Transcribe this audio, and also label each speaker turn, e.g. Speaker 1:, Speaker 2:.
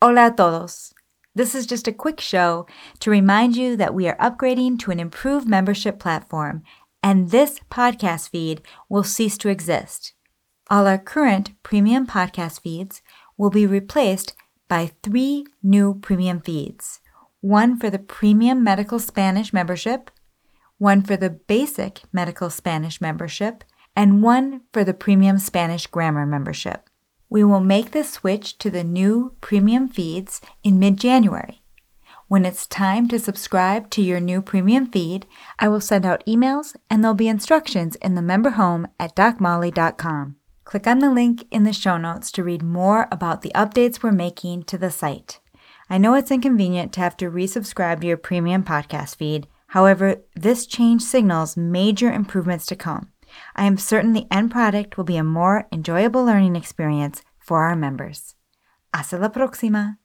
Speaker 1: Hola a todos. This is just a quick show to remind you that we are upgrading to an improved membership platform, and this podcast feed will cease to exist. All our current premium podcast feeds will be replaced by three new premium feeds one for the premium medical Spanish membership, one for the basic medical Spanish membership, and one for the premium Spanish grammar membership. We will make the switch to the new premium feeds in mid January. When it's time to subscribe to your new premium feed, I will send out emails and there'll be instructions in the member home at docmolly.com. Click on the link in the show notes to read more about the updates we're making to the site. I know it's inconvenient to have to resubscribe to your premium podcast feed. However, this change signals major improvements to come. I am certain the end product will be a more enjoyable learning experience for our members. Hasta la próxima!